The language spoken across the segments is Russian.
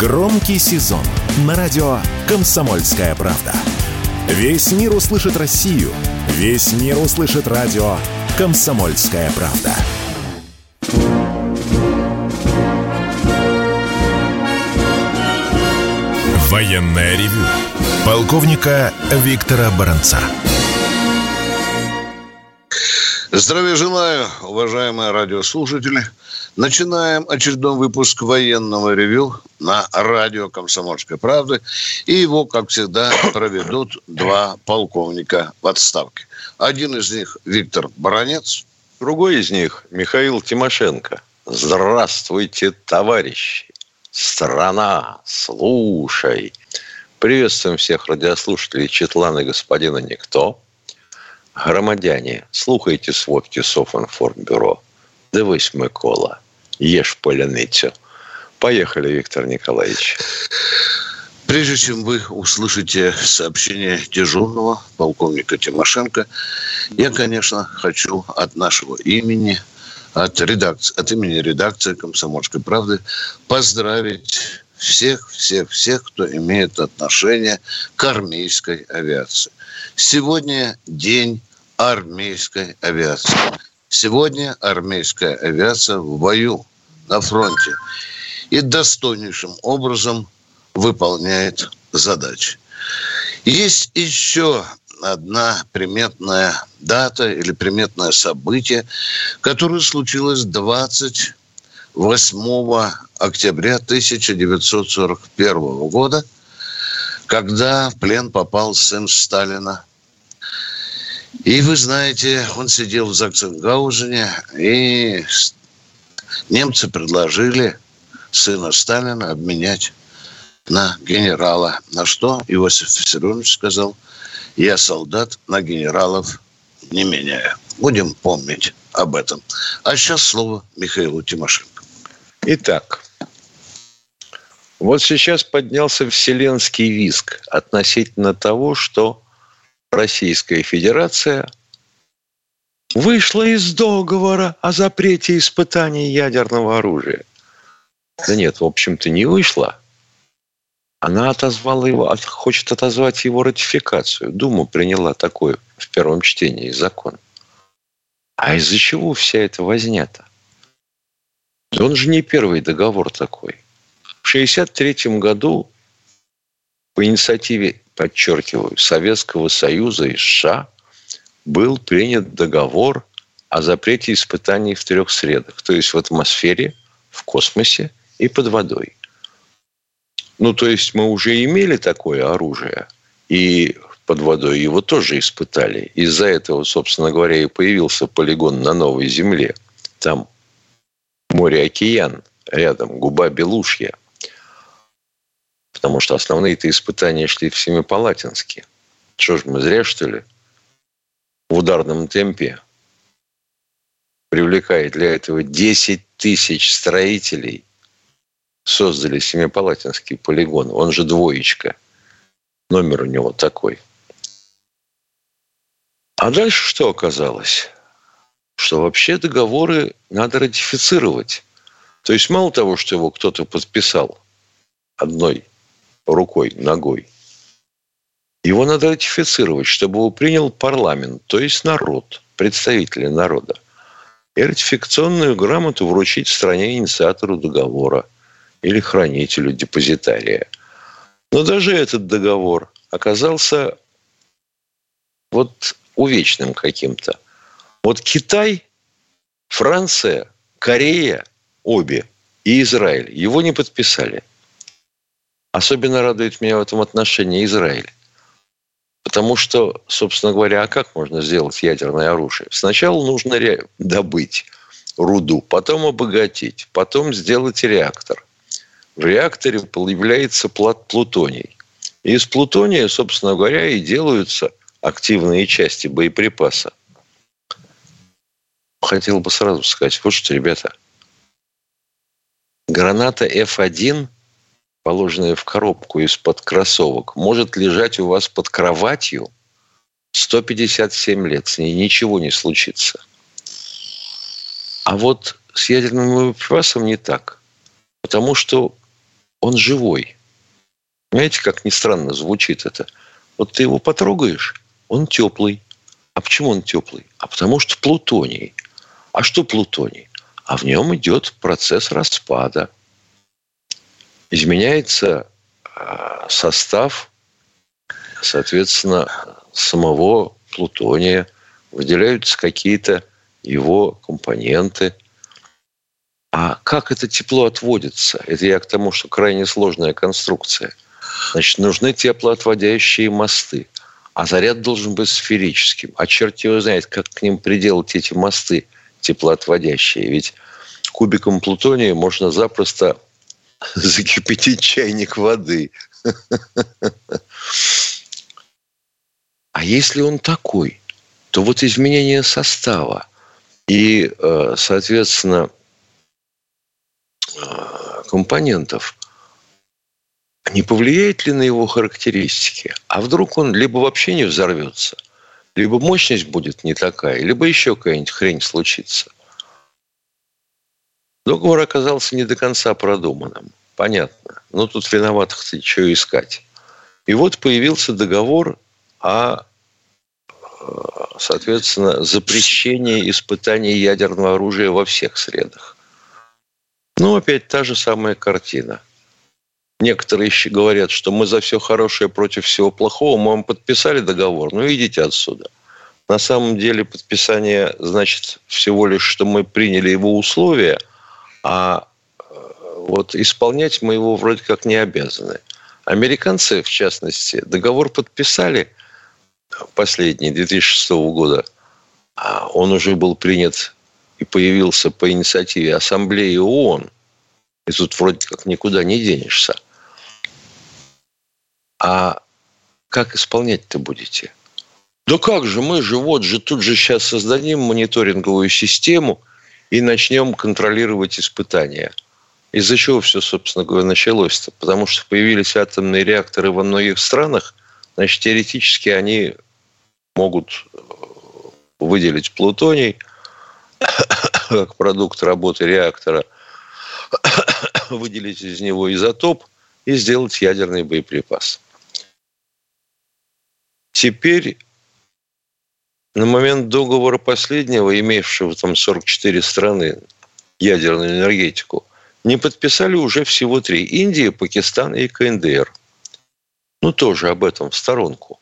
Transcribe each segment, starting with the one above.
Громкий сезон на радио «Комсомольская правда». Весь мир услышит Россию. Весь мир услышит радио «Комсомольская правда». Военная ревю. Полковника Виктора Баранца. Здравия желаю, уважаемые радиослушатели. Начинаем очередной выпуск военного ревю на радио «Комсомольской правды». И его, как всегда, проведут два полковника в отставке. Один из них Виктор Баранец. Другой из них Михаил Тимошенко. Здравствуйте, товарищи! Страна, слушай! Приветствуем всех радиослушателей Четлана господина Никто. Громадяне, слухайте сводки Софинформбюро. Дивись, Микола, ешь поляницю. Поехали, Виктор Николаевич. Прежде чем вы услышите сообщение дежурного полковника Тимошенко, я, конечно, хочу от нашего имени, от, редакции, от имени редакции «Комсомольской правды» поздравить всех, всех, всех, кто имеет отношение к армейской авиации. Сегодня день армейской авиации. Сегодня армейская авиация в бою на фронте и достойнейшим образом выполняет задачи. Есть еще одна приметная дата или приметное событие, которое случилось 28 октября 1941 года, когда в плен попал сын Сталина и вы знаете, он сидел в Заксенгаузене, и немцы предложили сына Сталина обменять на генерала. На что Иосиф Виссарионович сказал, я солдат, на генералов не меняю. Будем помнить об этом. А сейчас слово Михаилу Тимошенко. Итак, вот сейчас поднялся вселенский виск относительно того, что Российская Федерация вышла из договора о запрете испытаний ядерного оружия. Да нет, в общем-то, не вышла. Она отозвала его, хочет отозвать его ратификацию. Дума приняла такой в первом чтении закон. А из-за чего вся эта возня-то? Да он же не первый договор такой. В 1963 году по инициативе подчеркиваю, Советского Союза и США был принят договор о запрете испытаний в трех средах, то есть в атмосфере, в космосе и под водой. Ну, то есть мы уже имели такое оружие, и под водой его тоже испытали. Из-за этого, собственно говоря, и появился полигон на Новой Земле. Там море-океан, рядом губа Белушья потому что основные-то испытания шли в Семипалатинске. Что ж мы зря, что ли, в ударном темпе привлекая для этого 10 тысяч строителей, создали Семипалатинский полигон. Он же двоечка. Номер у него такой. А дальше что оказалось? Что вообще договоры надо ратифицировать. То есть мало того, что его кто-то подписал одной рукой, ногой. Его надо ратифицировать, чтобы его принял парламент, то есть народ, представители народа. И ратификационную грамоту вручить стране инициатору договора или хранителю депозитария. Но даже этот договор оказался вот увечным каким-то. Вот Китай, Франция, Корея, обе и Израиль его не подписали. Особенно радует меня в этом отношении Израиль. Потому что, собственно говоря, а как можно сделать ядерное оружие? Сначала нужно добыть руду, потом обогатить, потом сделать реактор. В реакторе появляется плутоний. И из плутония, собственно говоря, и делаются активные части боеприпаса. Хотел бы сразу сказать, вот что, ребята, граната F1 – положенная в коробку из-под кроссовок, может лежать у вас под кроватью 157 лет, с ней ничего не случится. А вот с ядерным боеприпасом не так. Потому что он живой. Знаете, как ни странно звучит это. Вот ты его потрогаешь, он теплый. А почему он теплый? А потому что плутоний. А что плутоний? А в нем идет процесс распада. Изменяется а, состав, соответственно, самого плутония. Выделяются какие-то его компоненты. А как это тепло отводится? Это я к тому, что крайне сложная конструкция. Значит, нужны теплоотводящие мосты. А заряд должен быть сферическим. А черт его знает, как к ним приделать эти мосты теплоотводящие. Ведь кубиком плутония можно запросто закипятить чайник воды. А если он такой, то вот изменение состава и, э, соответственно, э, компонентов не повлияет ли на его характеристики? А вдруг он либо вообще не взорвется, либо мощность будет не такая, либо еще какая-нибудь хрень случится. Договор оказался не до конца продуманным. Понятно. Но тут виноватых-то что искать. И вот появился договор о, соответственно, запрещении испытаний ядерного оружия во всех средах. Ну, опять та же самая картина – Некоторые еще говорят, что мы за все хорошее против всего плохого, мы вам подписали договор, ну идите отсюда. На самом деле подписание значит всего лишь, что мы приняли его условия, а э, вот исполнять мы его вроде как не обязаны. Американцы, в частности, договор подписали последний, 2006 года. А он уже был принят и появился по инициативе Ассамблеи ООН. И тут вроде как никуда не денешься. А как исполнять-то будете? Да как же, мы же вот же тут же сейчас создадим мониторинговую систему и начнем контролировать испытания. Из-за чего все, собственно говоря, началось-то? Потому что появились атомные реакторы во многих странах, значит, теоретически они могут э, выделить плутоний как продукт работы реактора, выделить из него изотоп и сделать ядерный боеприпас. Теперь на момент договора последнего, имевшего там 44 страны ядерную энергетику, не подписали уже всего три. Индия, Пакистан и КНДР. Ну, тоже об этом в сторонку.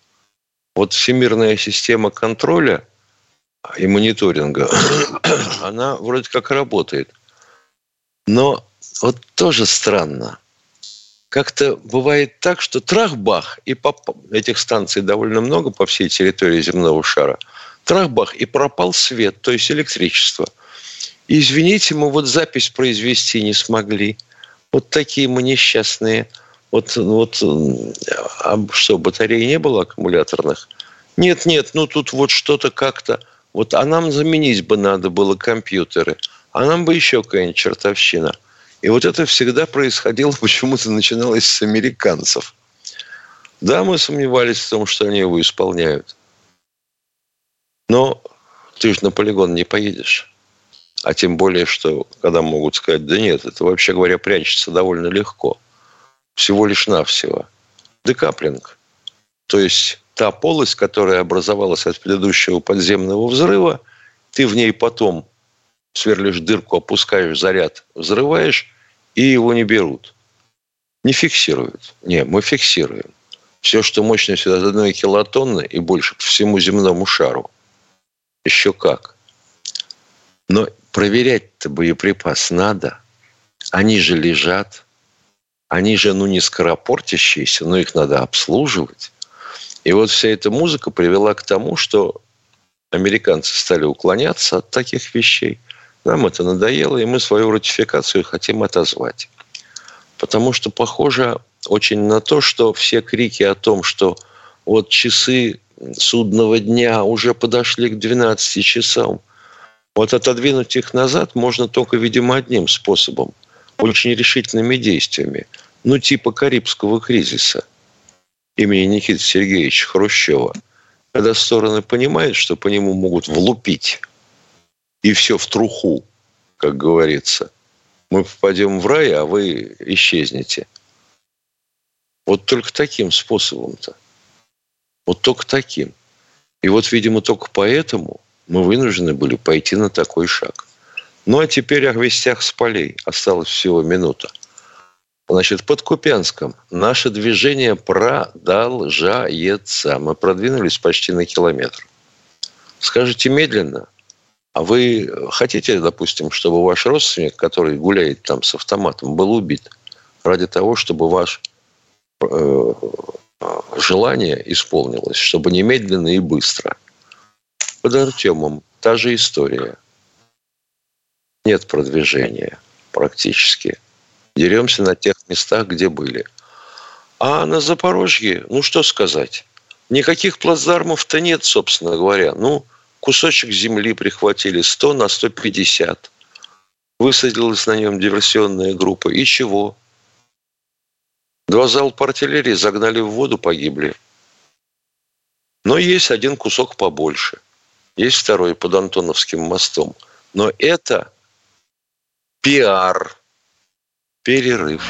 Вот всемирная система контроля и мониторинга, она вроде как работает. Но вот тоже странно как-то бывает так, что трах-бах, и поп... этих станций довольно много по всей территории земного шара, трах-бах, и пропал свет, то есть электричество. Извините, мы вот запись произвести не смогли. Вот такие мы несчастные. Вот, вот а что, батарей не было аккумуляторных? Нет, нет, ну тут вот что-то как-то. Вот, а нам заменить бы надо было компьютеры. А нам бы еще какая-нибудь чертовщина – и вот это всегда происходило, почему-то начиналось с американцев. Да, мы сомневались в том, что они его исполняют. Но ты же на полигон не поедешь. А тем более, что когда могут сказать, да нет, это вообще говоря прячется довольно легко. Всего лишь навсего. Декаплинг. То есть та полость, которая образовалась от предыдущего подземного взрыва, ты в ней потом сверлишь дырку, опускаешь заряд, взрываешь, и его не берут. Не фиксируют. Не, мы фиксируем. Все, что мощностью от одной килотонны и больше по всему земному шару. Еще как. Но проверять-то боеприпас надо. Они же лежат. Они же, ну, не скоропортящиеся, но их надо обслуживать. И вот вся эта музыка привела к тому, что американцы стали уклоняться от таких вещей. Нам это надоело, и мы свою ратификацию хотим отозвать. Потому что похоже очень на то, что все крики о том, что вот часы судного дня уже подошли к 12 часам, вот отодвинуть их назад можно только, видимо, одним способом. Очень решительными действиями. Ну, типа Карибского кризиса имени Никиты Сергеевича Хрущева. Когда стороны понимают, что по нему могут влупить и все в труху, как говорится. Мы попадем в рай, а вы исчезнете. Вот только таким способом-то. Вот только таким. И вот, видимо, только поэтому мы вынуждены были пойти на такой шаг. Ну, а теперь о вестях с полей. Осталось всего минута. Значит, под Купянском наше движение продолжается. Мы продвинулись почти на километр. Скажите медленно. А вы хотите, допустим, чтобы ваш родственник, который гуляет там с автоматом, был убит ради того, чтобы ваш э, желание исполнилось, чтобы немедленно и быстро. Под Артемом та же история. Нет продвижения практически. Деремся на тех местах, где были. А на Запорожье, ну что сказать, никаких плацдармов-то нет, собственно говоря. Ну, кусочек земли прихватили 100 на 150. Высадилась на нем диверсионная группа. И чего? Два залпа артиллерии загнали в воду, погибли. Но есть один кусок побольше. Есть второй под Антоновским мостом. Но это пиар. Перерыв.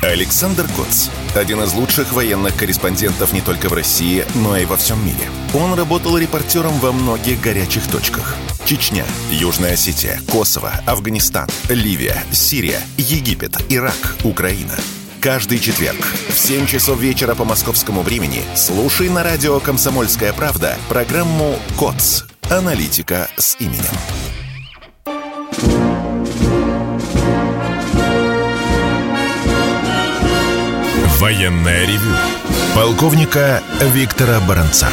Александр Коц. Один из лучших военных корреспондентов не только в России, но и во всем мире. Он работал репортером во многих горячих точках. Чечня, Южная Осетия, Косово, Афганистан, Ливия, Сирия, Египет, Ирак, Украина. Каждый четверг в 7 часов вечера по московскому времени слушай на радио «Комсомольская правда» программу «КОЦ. Аналитика с именем». Военное ревю полковника Виктора Баранца.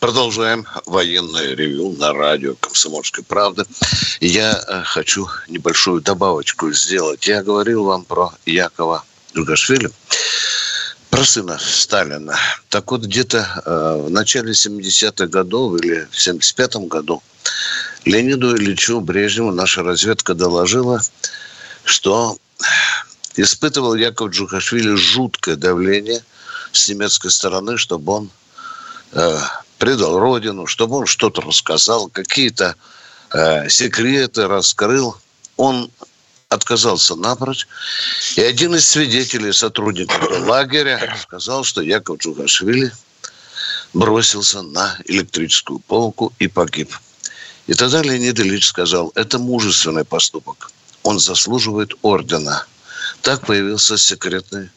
Продолжаем военное ревю на радио «Комсомольская правда». Я э, хочу небольшую добавочку сделать. Я говорил вам про Якова Джугашвили, про сына Сталина. Так вот, где-то э, в начале 70-х годов или в 75-м году Леониду Ильичу Брежневу наша разведка доложила, что испытывал Яков Джухашвили жуткое давление с немецкой стороны, чтобы он э, предал родину, чтобы он что-то рассказал, какие-то э, секреты раскрыл. Он отказался напрочь. И один из свидетелей, сотрудников лагеря, сказал, что Яков Джугашвили бросился на электрическую полку и погиб. И тогда Леонид Ильич сказал, это мужественный поступок. Он заслуживает ордена. Так появился секретный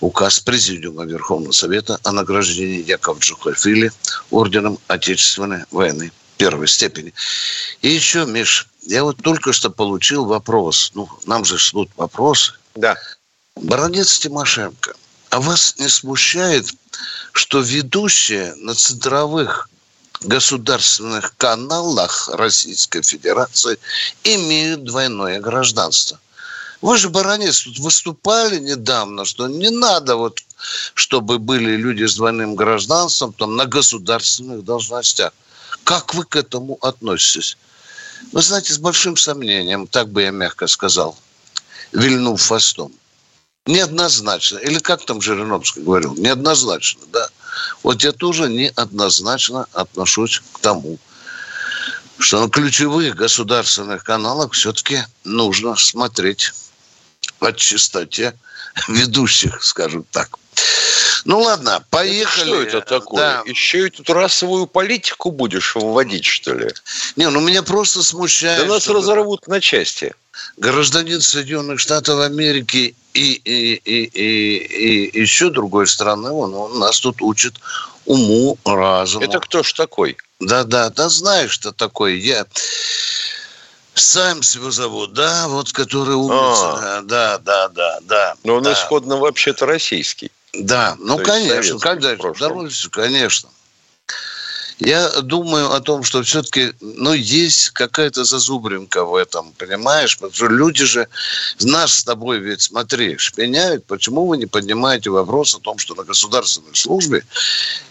указ Президиума Верховного Совета о награждении Якова Джухафили орденом Отечественной войны первой степени. И еще, Миш, я вот только что получил вопрос. Ну, нам же шлют вопросы. Да. Баронец Тимошенко, а вас не смущает, что ведущие на центровых государственных каналах Российской Федерации имеют двойное гражданство? Вы же, баронец, тут выступали недавно, что не надо вот, чтобы были люди с двойным гражданством там на государственных должностях. Как вы к этому относитесь? Вы знаете, с большим сомнением, так бы я мягко сказал, вильнув фастом. Неоднозначно. Или как там Жириновский говорил? Неоднозначно, да. Вот я тоже неоднозначно отношусь к тому, что на ключевых государственных каналах все-таки нужно смотреть от чистоте ведущих, скажем так. Ну ладно, поехали. Это что это такое? Да. Еще и тут расовую политику будешь вводить, что ли? Не, ну меня просто смущает. Да нас что разорвут на части. Гражданин Соединенных Штатов Америки и, и, и, и, и еще другой страны, он, он нас тут учит уму, разуму. Это кто ж такой? Да, да, да, знаешь, что такое. Я сам его зовут, да, вот который умница. А. Да, да, да, да. Но он да. исходно вообще-то российский. Да, ну, конечно, конечно, конечно, конечно. Я думаю о том, что все-таки, ну, есть какая-то зазубринка в этом, понимаешь? Потому что люди же нас с тобой ведь, смотри, шпиняют. Почему вы не поднимаете вопрос о том, что на государственной службе,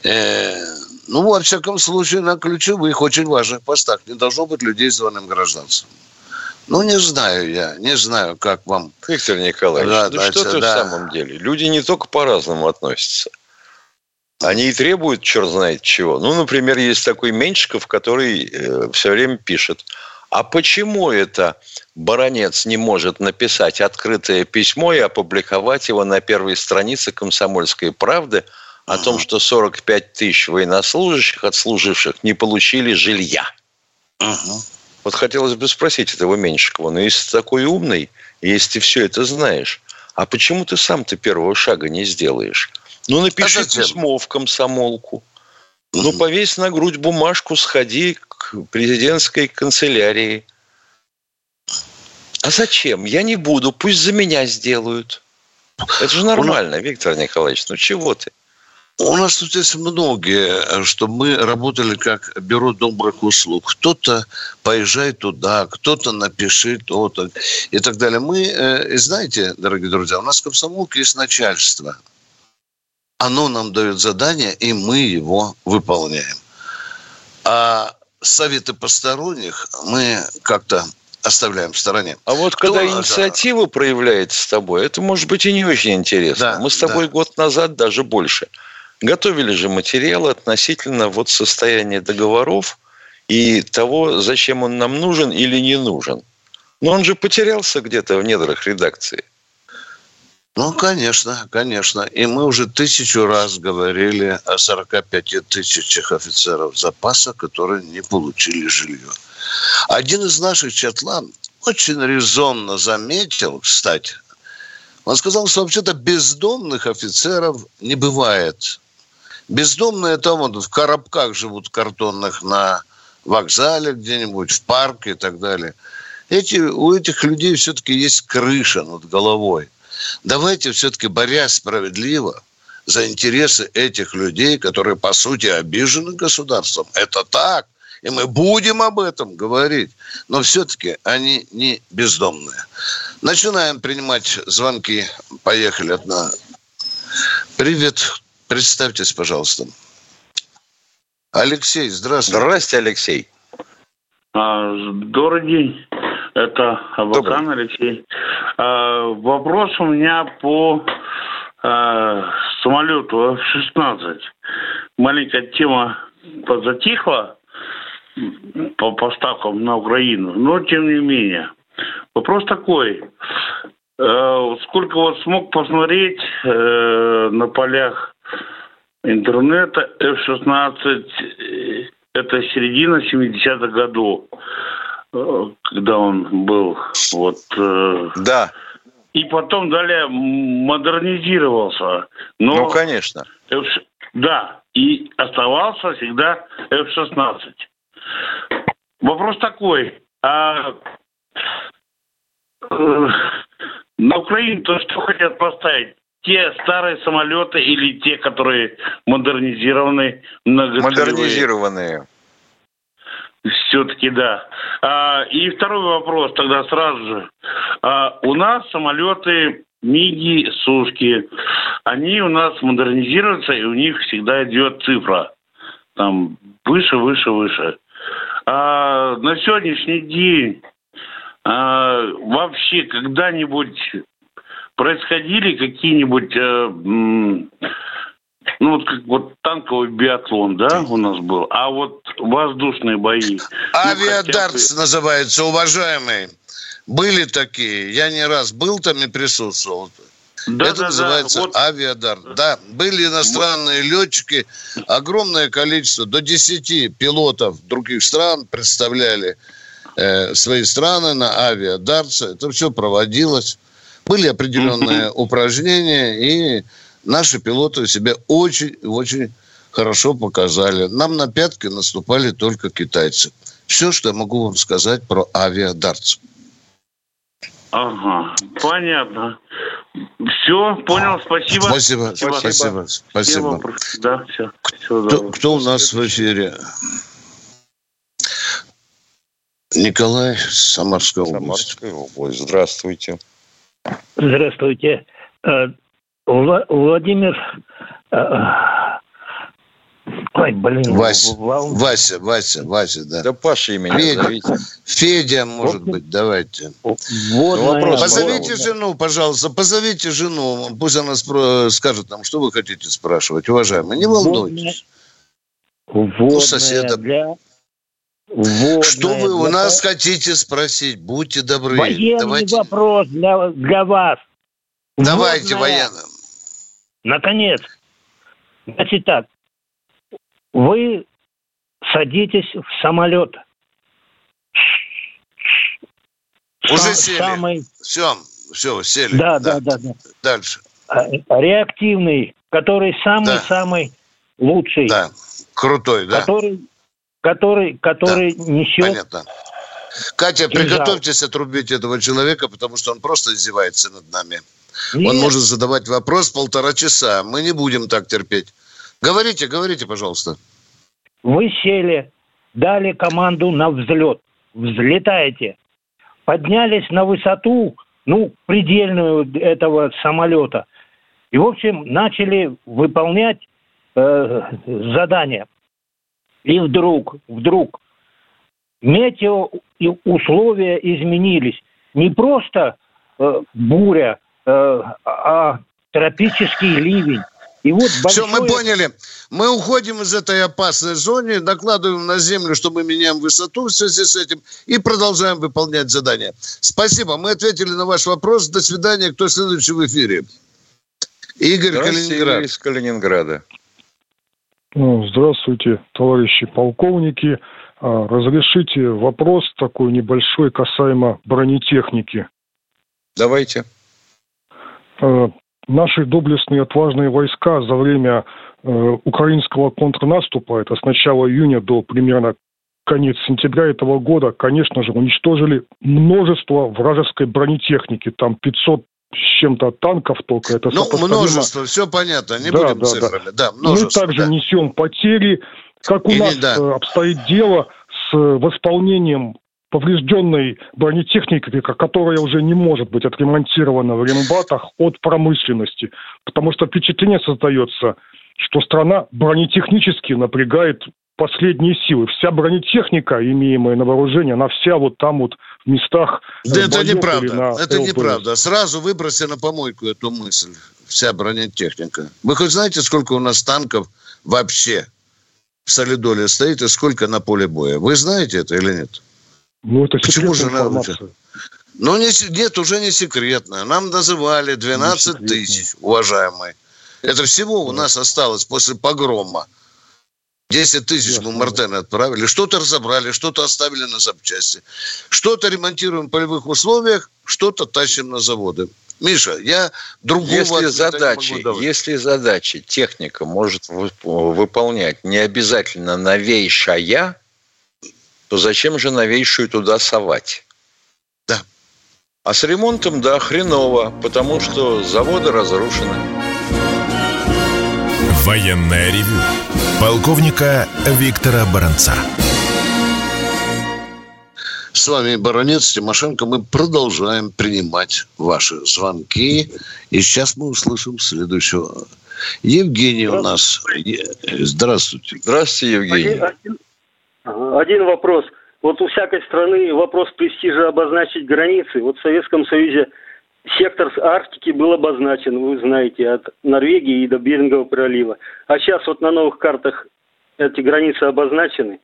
э, ну, во всяком случае, на ключевых, очень важных постах не должно быть людей с двойным гражданством. Ну, не знаю я, не знаю, как вам... Виктор Николаевич, да, ну что ты да. в самом деле? Люди не только по-разному относятся. Они и требуют черт знает чего. Ну, например, есть такой Меньшиков, который э, все время пишет. А почему это баронец не может написать открытое письмо и опубликовать его на первой странице «Комсомольской правды» о том, что 45 тысяч военнослужащих, отслуживших, не получили жилья? Угу. Вот хотелось бы спросить этого Меньшикова, но если ты такой умный, если ты все это знаешь, а почему ты сам-то первого шага не сделаешь? Ну, напиши а письмо в комсомолку. Ну, повесь на грудь бумажку, сходи к президентской канцелярии. А зачем? Я не буду, пусть за меня сделают. Это же нормально, Виктор Николаевич, ну чего ты? У нас тут есть многие, что мы работали как бюро добрых услуг. Кто-то поезжает туда, кто-то напиши то-то и так далее. Мы, э, знаете, дорогие друзья, у нас в комсомолке есть начальство. Оно нам дает задание, и мы его выполняем. А советы посторонних мы как-то оставляем в стороне. А вот Кто, когда инициатива да. проявляется с тобой, это может быть и не очень интересно. Да, Мы с тобой да. год назад даже больше – Готовили же материалы относительно вот состояния договоров и того, зачем он нам нужен или не нужен. Но он же потерялся где-то в недрах редакции. Ну, конечно, конечно. И мы уже тысячу раз говорили о 45 тысячах офицеров запаса, которые не получили жилье. Один из наших чатлан очень резонно заметил, кстати, он сказал, что вообще-то бездомных офицеров не бывает Бездомные там вот в коробках живут картонных на вокзале где-нибудь, в парке и так далее. Эти, у этих людей все-таки есть крыша над головой. Давайте все-таки, борясь справедливо за интересы этих людей, которые, по сути, обижены государством. Это так. И мы будем об этом говорить. Но все-таки они не бездомные. Начинаем принимать звонки. Поехали. Одна. Привет. Представьтесь, пожалуйста. Алексей, здравствуйте. Здравствуйте, Алексей. А, добрый день. Это Абакан Алексей. А, вопрос у меня по а, самолету F-16. Маленькая тема затихла по поставкам на Украину, но тем не менее. Вопрос такой. Э, сколько вот смог посмотреть э, на полях интернета F-16 э, это середина 70-х годов, э, когда он был вот... Э, да. И потом далее модернизировался. Но ну, конечно. F, да, и оставался всегда F-16. Вопрос такой, а на Украине то что хотят поставить? Те старые самолеты или те, которые модернизированы, Модернизированные. Все-таки да. А, и второй вопрос тогда сразу же. А, у нас самолеты Миги, Сушки, они у нас модернизируются, и у них всегда идет цифра. Там выше, выше, выше. А на сегодняшний день а, вообще когда-нибудь происходили какие-нибудь, э, ну вот как вот танковый биатлон, да, у нас был, а вот воздушные бои. Авиадартс ну, бы... называется, уважаемые. Были такие, я не раз был там и присутствовал. Да, Это да, называется да. Вот... авиадарт. Да, были иностранные вот. летчики, огромное количество, до 10 пилотов других стран представляли э, свои страны на авиадарце. Это все проводилось. Были определенные упражнения, и наши пилоты себя очень-очень хорошо показали. Нам на пятки наступали только китайцы. Все, что я могу вам сказать про авиадартс. Ага, понятно. Все, понял, спасибо. Спасибо, спасибо, спасибо. спасибо. Да, все. кто, кто у нас в эфире? Николай, Самарская область. Самарская область. Здравствуйте. Здравствуйте. Э, Владимир... Э, ой, блин. Вася, Вася, Вася, Вася, да. Да Паша имя Федя. Федя, может вот, быть, давайте. Вот ну, вопрос. Позовите была, жену, пожалуйста, позовите жену. Пусть она спро- скажет нам, что вы хотите спрашивать, уважаемые. Не волнуйтесь. Водная, У соседа. Для, Водное, Что вы у нас хотите спросить? Будьте добры. Военный Давайте... вопрос для, для вас. Давайте Водное. военным. Наконец. Значит так. Вы садитесь в самолет. Уже сели. Самый... Все, все, сели. Да, да, да, да. Дальше. А, реактивный, который самый-самый да. лучший. Да, крутой, да. Который, который, который да. несет... Понятно. Катя, кинжал. приготовьтесь отрубить этого человека, потому что он просто издевается над нами. Нет. Он может задавать вопрос полтора часа. Мы не будем так терпеть. Говорите, говорите, пожалуйста. Вы сели, дали команду на взлет. Взлетаете. Поднялись на высоту, ну, предельную этого самолета. И, в общем, начали выполнять э, задание. И вдруг, вдруг метео условия изменились. Не просто э, буря, э, а тропический ливень. И вот большое... Все, мы поняли. Мы уходим из этой опасной зоны, накладываем на землю, что мы меняем высоту в связи с этим и продолжаем выполнять задание. Спасибо. Мы ответили на ваш вопрос. До свидания. Кто следующий в эфире? Игорь Калининград. из Калининграда. Ну, здравствуйте, товарищи полковники. А, разрешите вопрос такой небольшой касаемо бронетехники. Давайте. А, наши доблестные отважные войска за время э, украинского контрнаступа, это с начала июня до примерно конец сентября этого года, конечно же, уничтожили множество вражеской бронетехники. Там 500 с чем-то танков только. Это ну, множество, все понятно, не да, будем да, цифрами. Да. Да, Мы также да. несем потери. Как у И нас да. Э, обстоит дело с восполнением поврежденной бронетехники, которая уже не может быть отремонтирована в рембатах от промышленности. Потому что впечатление создается, что страна бронетехнически напрягает последние силы. Вся бронетехника, имеемая на вооружении, она вся вот там вот местах... Да это неправда. Это ЛПС. неправда. Сразу выброси на помойку эту мысль. Вся бронетехника. Вы хоть знаете, сколько у нас танков вообще в Солидоле стоит и сколько на поле боя? Вы знаете это или нет? Ну, это Почему же надо? Ну, не, нет, уже не секретно. Нам называли 12 тысяч, уважаемые. Это всего у нас осталось после погрома. 10 тысяч мы Мартены отправили. Что-то разобрали, что-то оставили на запчасти. Что-то ремонтируем в полевых условиях, что-то тащим на заводы. Миша, я другого если задачи, если задачи техника может выполнять не обязательно новейшая, то зачем же новейшую туда совать? Да. А с ремонтом, да, хреново, потому что заводы разрушены. Военная ревю. Полковника Виктора Баранца. С вами Баронец Тимошенко. Мы продолжаем принимать ваши звонки. И сейчас мы услышим следующего. Евгений у нас. Здравствуйте. Здравствуйте, Евгений. Один, один, один вопрос. Вот у всякой страны вопрос престижа обозначить границы. Вот в Советском Союзе сектор Арктики был обозначен, вы знаете, от Норвегии и до Берингового пролива. А сейчас вот на новых картах эти границы обозначены.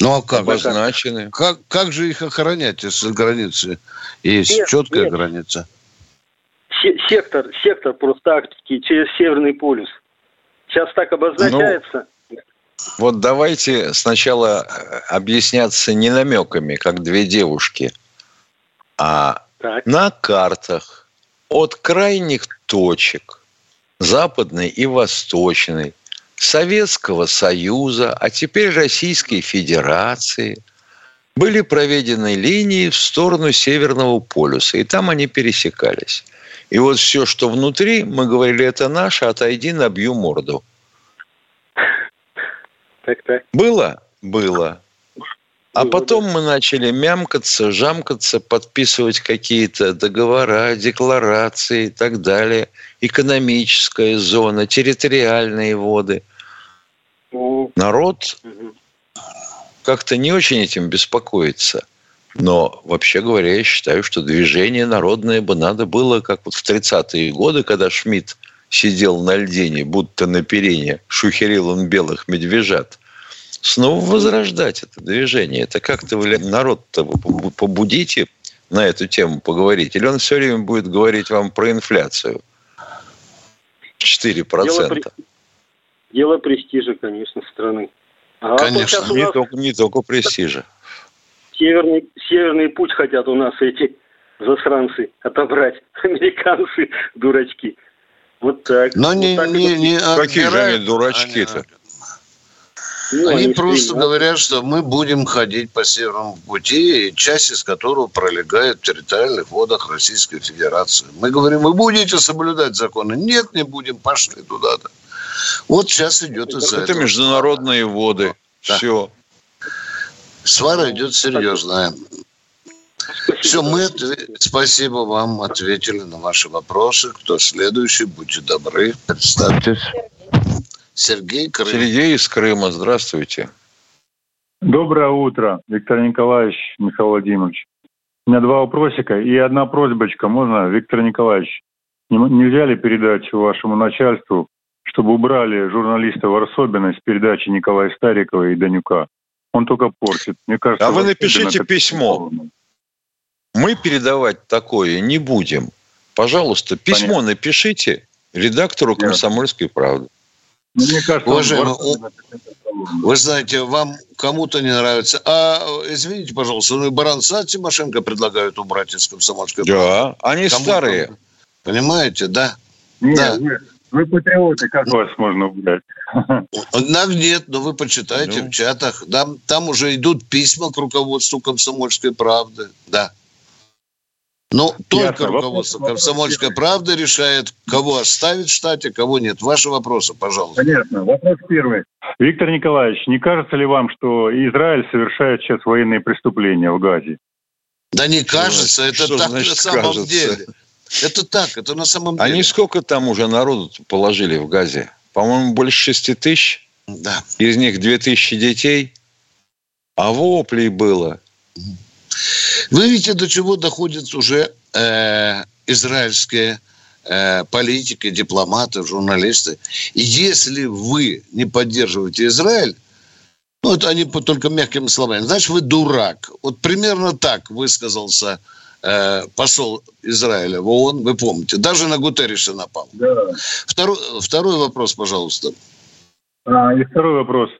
Ну а как? Обозначены. Как, как же их охранять, если границы есть нет, четкая нет. граница? Сектор, сектор просто Арктики через Северный полюс. Сейчас так обозначается. Ну, вот давайте сначала э, объясняться не намеками, как две девушки, а так. на картах от крайних точек западной и восточной Советского Союза, а теперь Российской Федерации были проведены линии в сторону Северного полюса, и там они пересекались. И вот все, что внутри, мы говорили, это наше, отойди, набью морду. Так, так. Было? Было. А потом мы начали мямкаться, жамкаться, подписывать какие-то договора, декларации и так далее. Экономическая зона, территориальные воды. Народ как-то не очень этим беспокоится. Но вообще говоря, я считаю, что движение народное бы надо было, как вот в 30-е годы, когда Шмидт сидел на льдине, будто на перине, шухерил он белых медвежат – снова возрождать это движение. Это как-то вы народ-то побудите на эту тему поговорить? Или он все время будет говорить вам про инфляцию? 4%. Дело, при... Дело престижа, конечно, страны. А конечно. Не, только, не только престижа. Северный, северный путь хотят у нас эти засранцы отобрать. Американцы, дурачки. Вот так. Но вот не, так не, не Какие же они дурачки-то? Ну, они, они просто говорят, что мы будем ходить по Северному пути, часть из которого пролегает в территориальных водах Российской Федерации. Мы говорим, вы будете соблюдать законы? Нет, не будем, пошли туда-то. Вот сейчас идет из-за Это этого. международные воды. Да. Все. Свара идет серьезная. Все, мы спасибо вам, ответили на ваши вопросы. Кто следующий, будьте добры, представьтесь. Сергей Крым. Сергей из Крыма, здравствуйте. Доброе утро, Виктор Николаевич, Михаил Владимирович. У меня два вопросика и одна просьбочка. Можно, Виктор Николаевич, нельзя ли передать вашему начальству, чтобы убрали журналиста Варсобина из передачи Николая Старикова и Данюка? Он только портит. Мне кажется, а вы напишите письмо. Мы передавать такое не будем. Пожалуйста, письмо Понятно. напишите редактору «Комсомольской правды». Ну, мне кажется, Уважаемый, вы знаете, вам кому-то не нравится. А, извините, пожалуйста, ну и Баранца Тимошенко предлагают убрать из комсомольской Да, они кому старые. Понимаете, да? Нет, да. Вы, вы патриоты, как вас можно убрать? Нет, но вы почитайте ну. в чатах. Там, там уже идут письма к руководству комсомольской правды. Да. Но ну, только Ясно. руководство вопрос, «Комсомольской вопрос правды» решает, кого оставить в штате, кого нет. Ваши вопросы, пожалуйста. Понятно. Вопрос первый. Виктор Николаевич, не кажется ли вам, что Израиль совершает сейчас военные преступления в Газе? Да не кажется, это что так значит, на самом кажется? деле. Это так, это на самом деле. Они сколько там уже народу положили в Газе? По-моему, больше шести тысяч. Да. Из них две тысячи детей. А воплей было. Вы видите, до чего доходят уже э, израильские э, политики, дипломаты, журналисты. И если вы не поддерживаете Израиль, ну, это они только мягкими словами, значит, вы дурак. Вот примерно так высказался э, посол Израиля в ООН, вы помните, даже на Гутерриша напал. Да. Второй, второй вопрос, пожалуйста. А, и второй вопрос.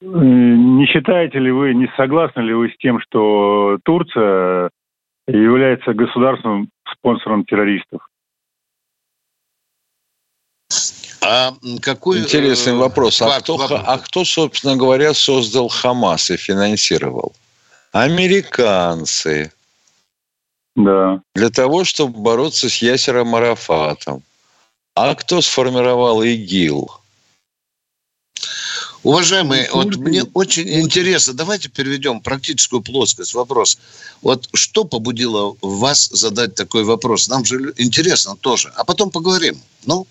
Не считаете ли вы, не согласны ли вы с тем, что Турция является государственным спонсором террористов? А какой интересный э, вопрос? А кто, а кто, собственно говоря, создал Хамас и финансировал? Американцы. Да. Для того, чтобы бороться с Ясером Арафатом. А кто сформировал ИГИЛ? Уважаемые, вот мне очень интересно, давайте переведем практическую плоскость вопрос. Вот что побудило вас задать такой вопрос? Нам же интересно тоже. А потом поговорим. Ну?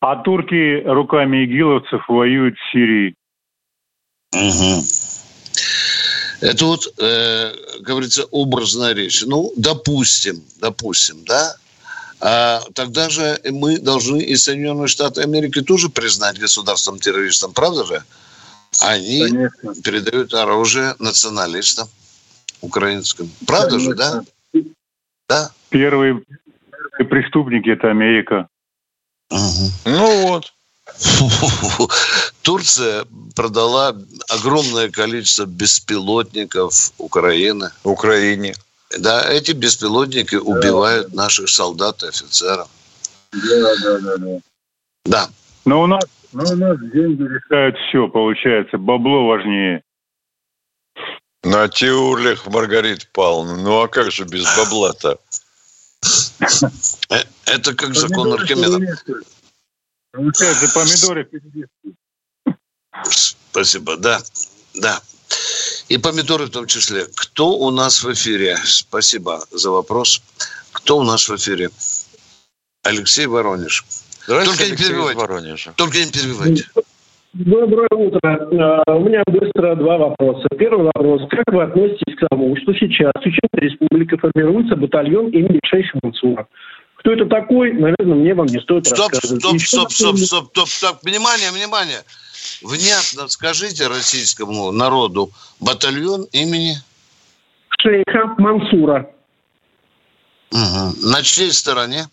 А турки руками игиловцев воюют в Сирии. Угу. Это вот, э, говорится, образная речь. Ну, допустим, допустим, да, тогда же мы должны и Соединенные Штаты Америки тоже признать государством-террористом, правда же? Они Конечно. передают оружие националистам украинским. Правда Конечно. же, да? Да. Первые, первые преступники – это Америка. Угу. Ну вот. Турция продала огромное количество беспилотников Украины. Украине. Да, эти беспилотники убивают наших солдат и офицеров. Да, да, да, да. Да. Но у нас, но у нас деньги решают все, получается. Бабло важнее. На тюрлях, Маргарита Павловна. Ну а как же без бабла-то? Э, это как закон Архимеда. Получается, помидоры Спасибо, да, да. И помидоры в том числе. Кто у нас в эфире? Спасибо за вопрос. Кто у нас в эфире? Алексей Воронеж. Только Алексей не перебивайте. Только не перебивайте. Доброе утро. А, у меня быстро два вопроса. Первый вопрос. Как вы относитесь к тому, что сейчас в Чеченской Республике формируется батальон имени Шейха Мансура? Кто это такой, наверное, мне вам не стоит стоп, рассказывать. Стоп, стоп, стоп, стоп, стоп, стоп. Внимание, внимание. Внятно скажите российскому народу батальон имени... Шейха Мансура. Угу. На чьей стороне?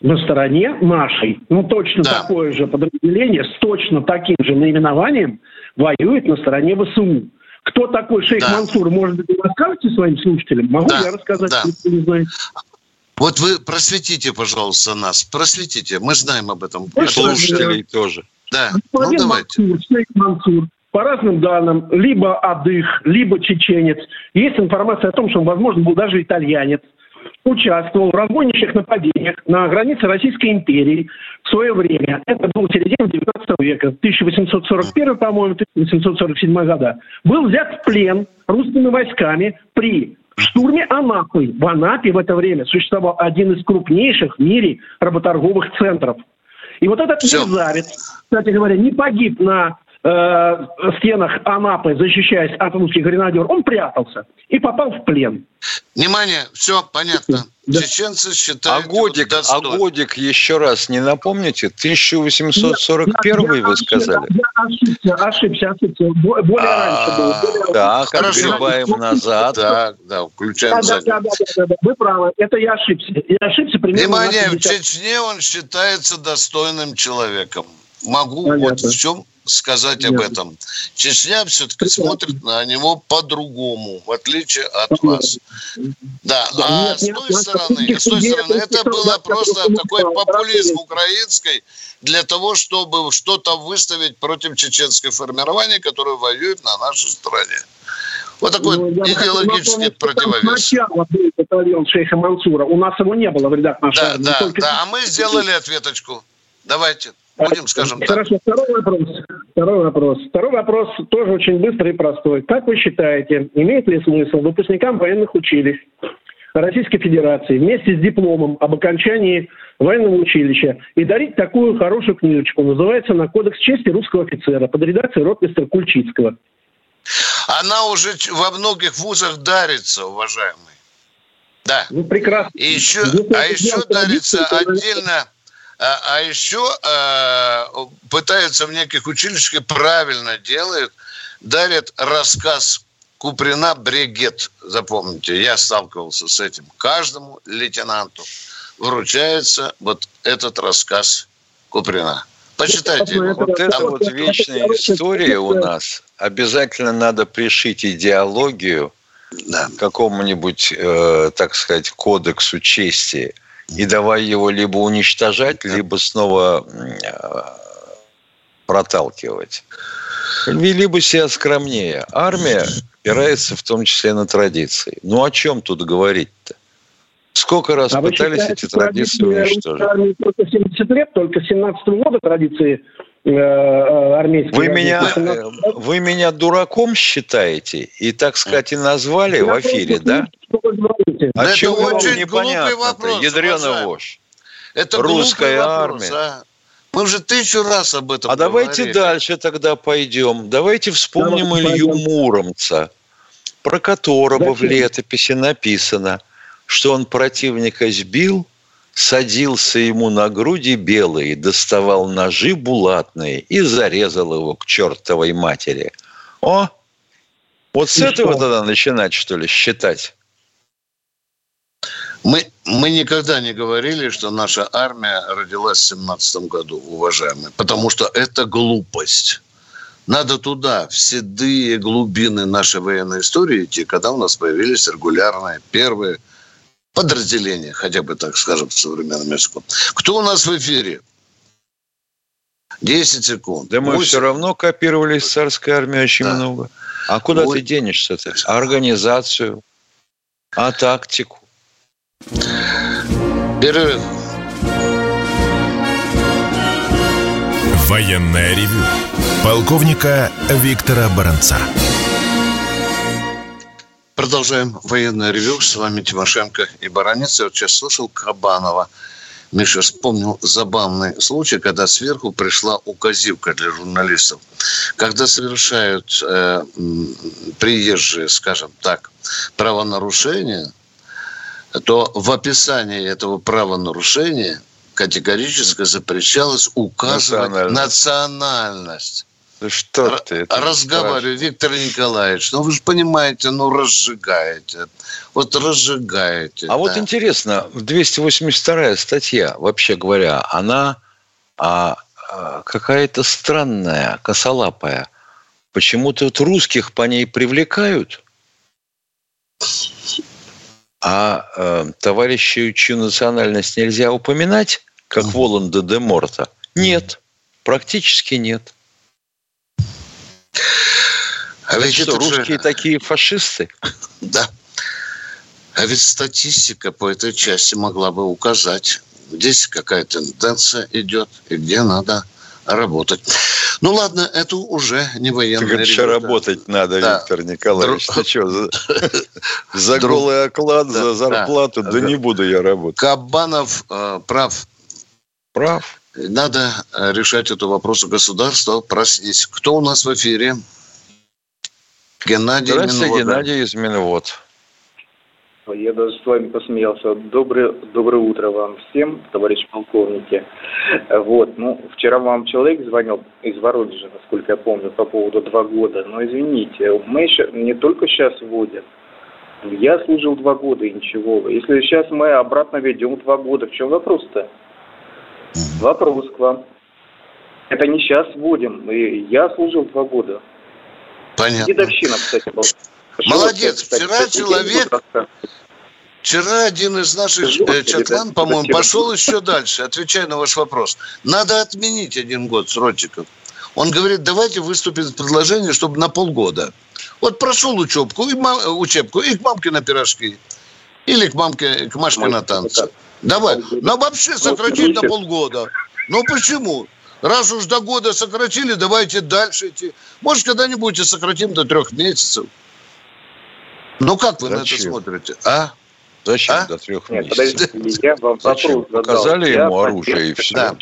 На стороне нашей. Ну, точно да. такое же подразделение с точно таким же наименованием воюет на стороне ВСУ. Кто такой шейх да. Мансур, может быть, вы расскажете своим слушателям? Могу да. я рассказать, да. если не знаете. Вот вы просветите, пожалуйста, нас. Просветите. Мы знаем об этом. И слушателей тоже. Да, ну давайте. Мансур, шейх Мансур, по разным данным, либо адых, либо чеченец. Есть информация о том, что он, возможно, был даже итальянец участвовал в разбойничьих нападениях на границе Российской империи в свое время. Это было середина 19 века, 1841, по-моему, 1847 года. Был взят в плен русскими войсками при штурме Анапы. В Анапе в это время существовал один из крупнейших в мире работорговых центров. И вот этот мерзавец, кстати говоря, не погиб на э, стенах Анапы, защищаясь от русских гренадеров, он прятался и попал в плен. Внимание, все понятно. Да. Чеченцы считают... А годик, а годик, еще раз, не напомните? 1841 я, вы сказали? Я, ошибся, ошибся, ошибся. Более а, раньше было. Так, отгребаем назад. Так, да, включаем да, да, да, да, да, вы правы, это я ошибся. Я ошибся примерно... Внимание, в Чечне он считается достойным человеком. Могу Понятно. вот в чем сказать Нет. об этом. Чечня все-таки смотрит на него по-другому, в отличие от вас. Да, а с той стороны, с той стороны, это было просто такой популизм украинской для того, чтобы что-то выставить против чеченской формирования, которое воюет на нашей стороне. Вот такой ну, идеологический противовес. Сначала был батальон шейха Мансура. У нас его не было в рядах нашей Да, да, да. А мы сделали ответочку. Давайте. Будем, скажем так. Хорошо, второй вопрос. Второй вопрос. Второй вопрос тоже очень быстрый и простой. Как вы считаете, имеет ли смысл выпускникам военных училищ Российской Федерации вместе с дипломом об окончании военного училища и дарить такую хорошую книжечку. Называется «На кодекс чести русского офицера» под редакцией ротмистра Кульчицкого. Она уже во многих вузах дарится, уважаемый. Да. Ну, прекрасно. И еще, а еще дарится отдельно а, а еще а, пытаются в неких училищах, правильно делают, дарят рассказ Куприна «Бригет». Запомните, я сталкивался с этим. Каждому лейтенанту вручается вот этот рассказ Куприна. Почитайте его. Вот это вот вечная история у нас. Обязательно надо пришить идеологию да. какому-нибудь, э, так сказать, кодексу чести – и давай его либо уничтожать, либо снова э, проталкивать. Вели бы себя скромнее. Армия опирается в том числе на традиции. Ну о чем тут говорить-то? Сколько раз а пытались эти традиции уничтожить? Армии только 70 лет, только с 17 -го года традиции э, э, армейские. Вы меня, вы меня дураком считаете и, так сказать, и назвали в эфире, да? А это чего очень глупый вопрос. Ядреный вождь. Это Русская армия. А? Мы уже тысячу раз об этом А говорили. давайте дальше тогда пойдем. Давайте вспомним Давай, Илью пойдем. Муромца, про которого Зачем? в летописи написано, что он противника сбил, садился ему на груди белые, доставал ножи булатные и зарезал его к чертовой матери. О, вот и с этого что? тогда начинать, что ли, считать? Мы, мы никогда не говорили, что наша армия родилась в 17 году, уважаемые, потому что это глупость. Надо туда, в седые глубины нашей военной истории идти, когда у нас появились регулярные первые подразделения, хотя бы так скажем, в современном языке. Кто у нас в эфире? 10 секунд. Да мы 8. все равно копировали из царской армии очень да. много. А куда 8. ты денешься-то? Организацию, а тактику? Перерыв. Военная ревю. Полковника Виктора Баранца. Продолжаем военное ревю. С вами Тимошенко и Баранец. Я вот сейчас слышал Кабанова. Миша вспомнил забавный случай, когда сверху пришла указивка для журналистов. Когда совершают э, приезжие, скажем так, правонарушения, то в описании этого правонарушения категорически запрещалось указывать национальность. национальность. Ну что ты? Это Разговариваю, Виктор Николаевич, ну вы же понимаете, ну разжигаете. Вот разжигаете. А да. вот интересно, 282 статья, вообще говоря, она а, а, какая-то странная, косолапая. Почему-то вот русских по ней привлекают, а э, товарищей, чью национальность нельзя упоминать, как Воланда де Морта, нет, практически нет. А ведь что, русские же... такие фашисты? Да. А ведь статистика по этой части могла бы указать, здесь какая тенденция идет и где надо работать. Ну ладно, это уже не военная Так еще работать надо, да. Виктор Николаевич. Друг... Ты что, за, за Друг... голый оклад, да, за зарплату? Да. да не буду я работать. Кабанов э, прав. Прав. Надо э, решать эту вопрос государства. Проснись. Кто у нас в эфире? Геннадий Здравствуйте, Минвод. Геннадий из Минвод. Я даже с вами посмеялся. Доброе, доброе утро вам всем, товарищ полковники. Вот, ну, вчера вам человек звонил из Воронежа, насколько я помню, по поводу два года. Но извините, мы еще не только сейчас вводят. Я служил два года и ничего. Если сейчас мы обратно ведем два года, в чем вопрос-то? Вопрос к вам. Это не сейчас вводим. Я служил два года. Понятно. Дедовщина, кстати, была. Молодец. Вчера человек... Вчера один из наших э, чатлан, по-моему, пошел еще дальше, отвечая на ваш вопрос. Надо отменить один год срочиков. Он говорит, давайте выступим с предложением, чтобы на полгода. Вот прошел учебку, и мам, учебку, и к мамке на пирожки. Или к мамке, к Машке на танцы. Давай. Но вообще сократить на полгода. Ну почему? Раз уж до года сократили, давайте дальше идти. Может, когда-нибудь и сократим до трех месяцев. Ну, как вы Зачем? на это смотрите? А? Зачем а? до трех Нет, месяцев? я вам Зачем? Показали ему я оружие и все. Да.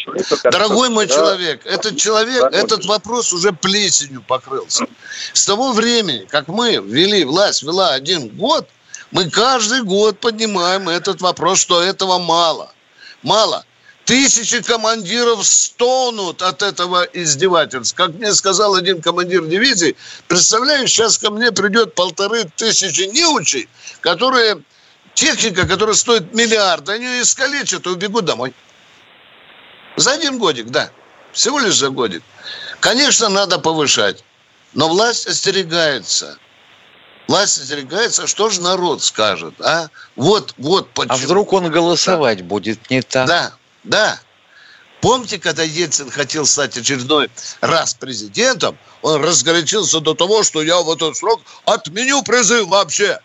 Дорогой мой человек, этот человек, этот вопрос уже плесенью покрылся. С того времени, как мы ввели, власть вела один год, мы каждый год поднимаем этот вопрос, что этого мало. Мало. Тысячи командиров стонут от этого издевательства. Как мне сказал один командир дивизии, представляешь, сейчас ко мне придет полторы тысячи неучей, которые, техника, которая стоит миллиард, они ее искалечат и убегут домой. За один годик, да. Всего лишь за годик. Конечно, надо повышать. Но власть остерегается. Власть остерегается, что же народ скажет, а? Вот, вот почему. А вдруг он голосовать да. будет не так? Да, да. Помните, когда Ельцин хотел стать очередной раз президентом, он разгорячился до того, что я в этот срок отменю призыв вообще.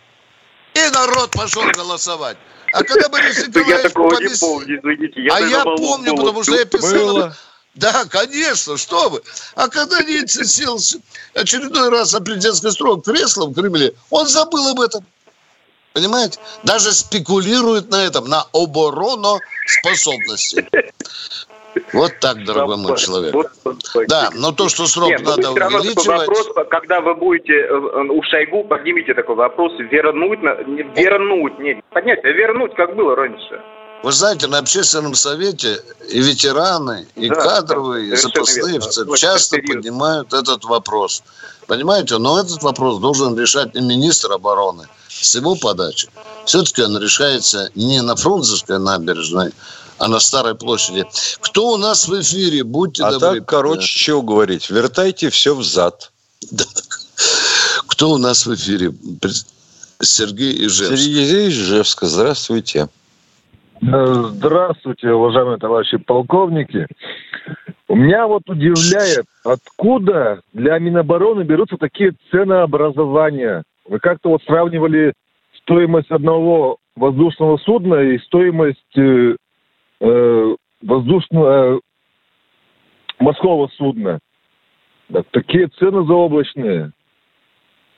И народ пошел голосовать. А когда Борис Николаевич... Я такого не помню, извините. а я помню, потому что я писал... Да, конечно, что вы. А когда Ельцин сел очередной раз на президентский срок креслом в Кремле, он забыл об этом. Понимаете? Даже спекулирует на этом, на обороноспособности. Вот так, дорогой мой человек. Да, но то, что срок Нет, надо увеличивать... вопрос, когда вы будете э, у Шойгу, поднимите такой вопрос, вернуть, вернуть, не поднять, а вернуть, как было раньше. Вы знаете, на общественном совете и ветераны, и да, кадровые, да, и запасные офицеры часто поднимают этот вопрос. Понимаете, но этот вопрос должен решать не министр обороны, с его подачи. Все-таки он решается не на Фрунзенской набережной, а на Старой площади. Кто у нас в эфире? Будьте а добры. так, короче, чего говорить? Вертайте все взад. Да. Кто у нас в эфире? Сергей Ижевск. Сергей Ижевск, здравствуйте. Э, здравствуйте, уважаемые товарищи полковники. У меня вот удивляет, откуда для Минобороны берутся такие ценообразования. Вы как-то вот сравнивали стоимость одного воздушного судна и стоимость э, э, воздушного э, морского судна. Так, такие цены заоблачные.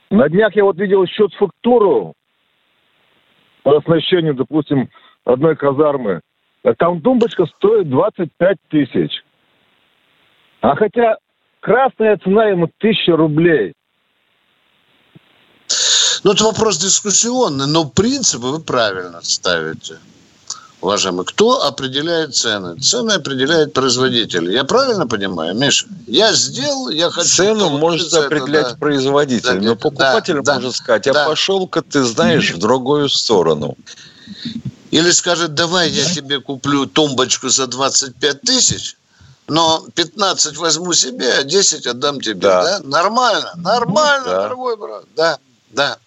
На днях я вот видел счет-фактуру по оснащению, допустим, одной казармы. А там тумбочка стоит 25 тысяч. А хотя красная цена ему тысяча рублей. Ну, это вопрос дискуссионный, но принципы вы правильно ставите уважаемый, кто определяет цены? Цены определяет производитель. Я правильно понимаю, Миша? Я сделал, я хочу... Цену может определять это, да. производитель, да, но покупатель да, может сказать, а да. пошел-ка ты, знаешь, в другую сторону. Или скажет, давай я тебе куплю тумбочку за 25 тысяч, но 15 возьму себе, а 10 отдам тебе. Да. Да? Нормально, нормально, да. дорогой брат. Да, да.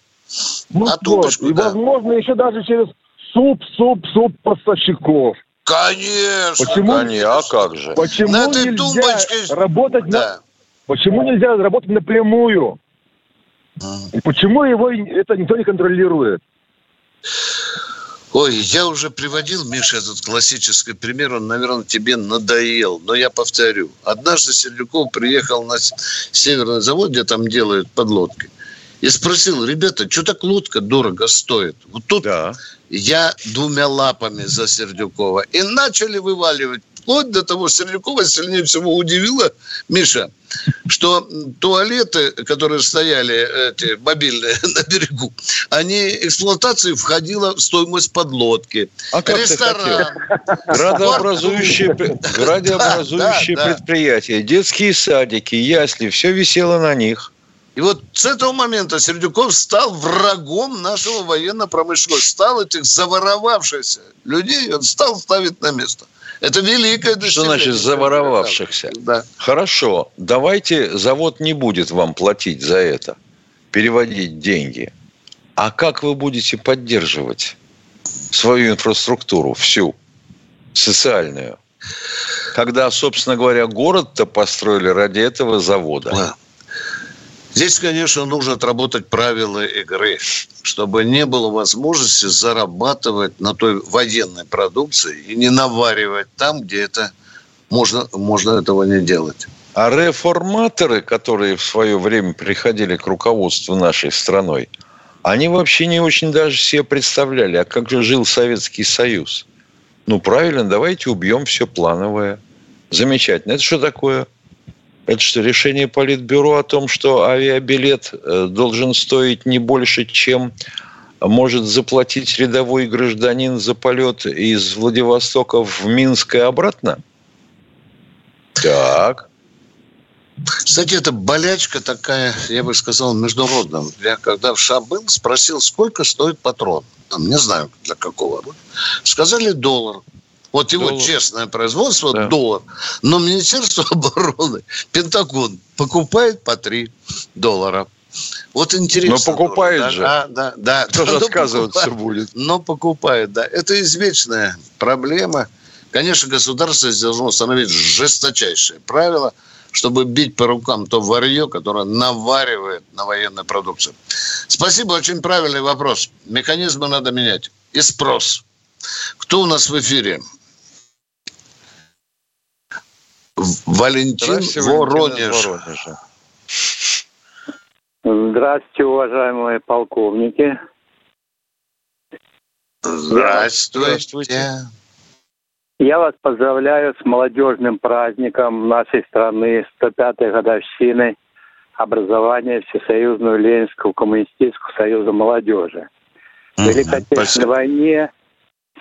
Ну, а тумбочку, вот. И, да. возможно, еще даже через суп, суп, суп поставщиков. Конечно. Почему, конечно. А как же? Почему на этой нельзя тумбочке... работать да. на... Почему нельзя работать напрямую? И почему его это никто не контролирует? Ой, я уже приводил, Миша, этот классический пример, он, наверное, тебе надоел, но я повторю. Однажды Сердюков приехал на северный завод, где там делают подлодки, и спросил, ребята, что так лодка дорого стоит? Вот тут да. я двумя лапами за Сердюкова. И начали вываливать. Вплоть до того, Сердюкова сильнее всего удивило, Миша, что туалеты, которые стояли, эти мобильные на берегу, они эксплуатации входила в стоимость подлодки. А как Ресторан. Градообразующие, градообразующие да, да, предприятия, детские садики, ясли, все висело на них. И вот с этого момента Сердюков стал врагом нашего военно-промышленного. Стал этих заворовавшихся людей, он стал ставить на место. Это великое достижение. Что значит заворовавшихся? Да. Хорошо, давайте завод не будет вам платить за это, переводить деньги. А как вы будете поддерживать свою инфраструктуру, всю, социальную? Когда, собственно говоря, город-то построили ради этого завода. Да. Здесь, конечно, нужно отработать правила игры, чтобы не было возможности зарабатывать на той военной продукции и не наваривать там, где это можно, можно этого не делать. А реформаторы, которые в свое время приходили к руководству нашей страной, они вообще не очень даже себе представляли, а как же жил Советский Союз. Ну, правильно, давайте убьем все плановое. Замечательно. Это что такое? Это что, решение Политбюро о том, что авиабилет э, должен стоить не больше, чем может заплатить рядовой гражданин за полет из Владивостока в Минск и обратно? Так. Кстати, это болячка такая, я бы сказал, международная. Я когда в США был, спросил, сколько стоит патрон. Там, не знаю, для какого. Сказали доллар. Вот его доллар. честное производство да. доллар. Но Министерство обороны, Пентагон покупает по 3 доллара. Вот интересно. Но покупает тоже, же. Да, да, да. Кто же сказываться будет? Но покупает, да. Это извечная проблема. Конечно, государство должно установить жесточайшие правила, чтобы бить по рукам то варье, которое наваривает на военную продукцию. Спасибо, очень правильный вопрос. Механизмы надо менять. И спрос. Кто у нас в эфире? Валентин Воронеж. Воронежа. Здравствуйте, уважаемые полковники. Здравствуйте. Я вас поздравляю с молодежным праздником нашей страны, 105-й годовщиной образования Всесоюзного Ленинского коммунистического союза молодежи. В Великой Отечественной войне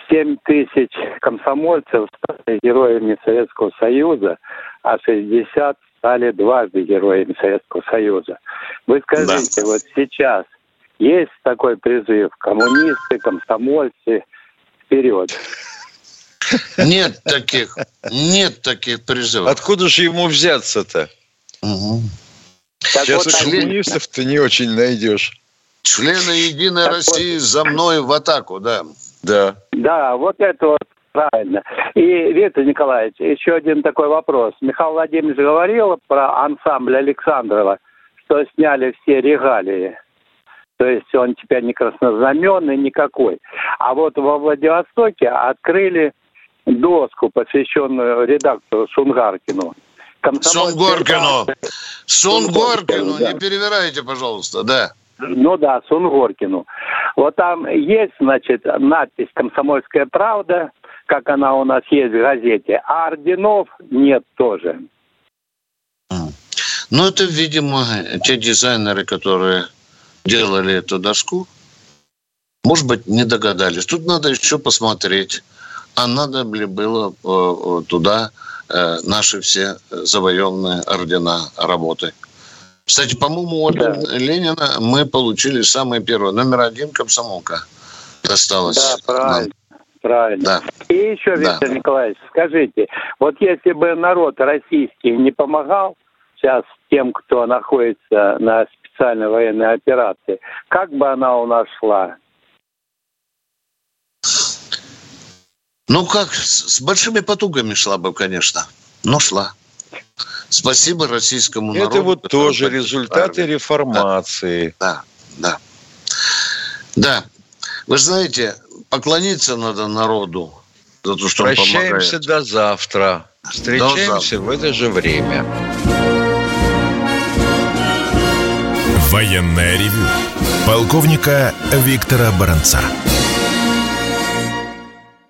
7 тысяч комсомольцев стали героями Советского Союза, а 60 стали дважды героями Советского Союза. Вы скажите, да. вот сейчас есть такой призыв коммунисты, комсомольцы, вперед? Нет таких, нет таких призывов. Откуда же ему взяться-то? Угу. Сейчас вот коммунистов ты не очень найдешь. Члены Единой так России вот. за мной в атаку, да. Да. Да, вот это вот правильно. И, Виктор Николаевич, еще один такой вопрос. Михаил Владимирович говорил про ансамбль Александрова, что сняли все регалии. То есть он теперь не краснознаменный никакой. А вот во Владивостоке открыли доску, посвященную редактору Шунгаркину. Сунгоркину. Сунгоркину, да. не перевирайте, пожалуйста, да. Ну да, Сунгоркину. Вот там есть, значит, надпись «Комсомольская правда», как она у нас есть в газете, а орденов нет тоже. Ну, это, видимо, те дизайнеры, которые делали эту доску, может быть, не догадались. Тут надо еще посмотреть, а надо ли было э, туда э, наши все завоеванные ордена работы. Кстати, по-моему, орден да. Ленина мы получили самый первый. Номер один комсомолка досталось. Да, правильно. Правильно. Да. И еще, Виктор да. Николаевич, скажите, вот если бы народ российский не помогал сейчас тем, кто находится на специальной военной операции, как бы она у нас шла? Ну как, с большими потугами шла бы, конечно, но шла. Спасибо российскому Это народу. Это вот тоже результаты армии. реформации. Да, да. Да. Вы знаете, поклониться надо народу за то, что Прощаемся до завтра. Встречаемся до завтра. в это же время. Военная ревю. Полковника Виктора Баранца.